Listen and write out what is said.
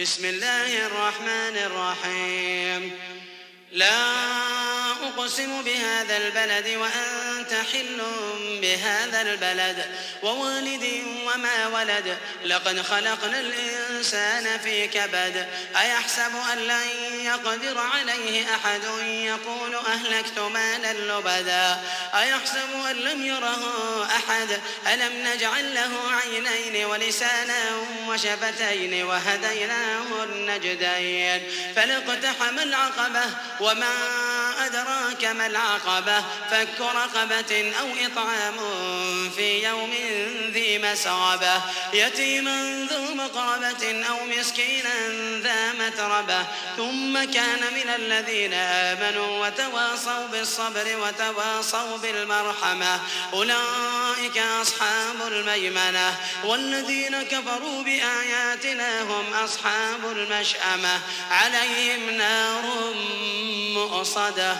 بسم الله الرحمن الرحيم. لا أقسم بهذا البلد وأنت حل بهذا البلد. ووالد وما ولد لقد خلقنا الإنسان في كبد. أيحسب أن لن يقدر عليه أحد يقول أهلكت مالا لبدا؟ أيحسب أن لم يره أحد؟ ألم نجعل له عينين ولسانا وشفتين وهديناه النجدين؟ فلاقتحم العقبة وما أدراك ما العقبة فك رقبة أو إطعام في يوم ذي مسغبة يتيما ذو مقربة أو مسكينا ذا متربة. ثم كان من الذين آمنوا وتواصوا بالصبر وتواصوا بالمرحمة. أولئك أصحاب الميمنة. والذين كفروا بآياتنا هم أصحاب المشأمة. عليهم نار مؤصدة.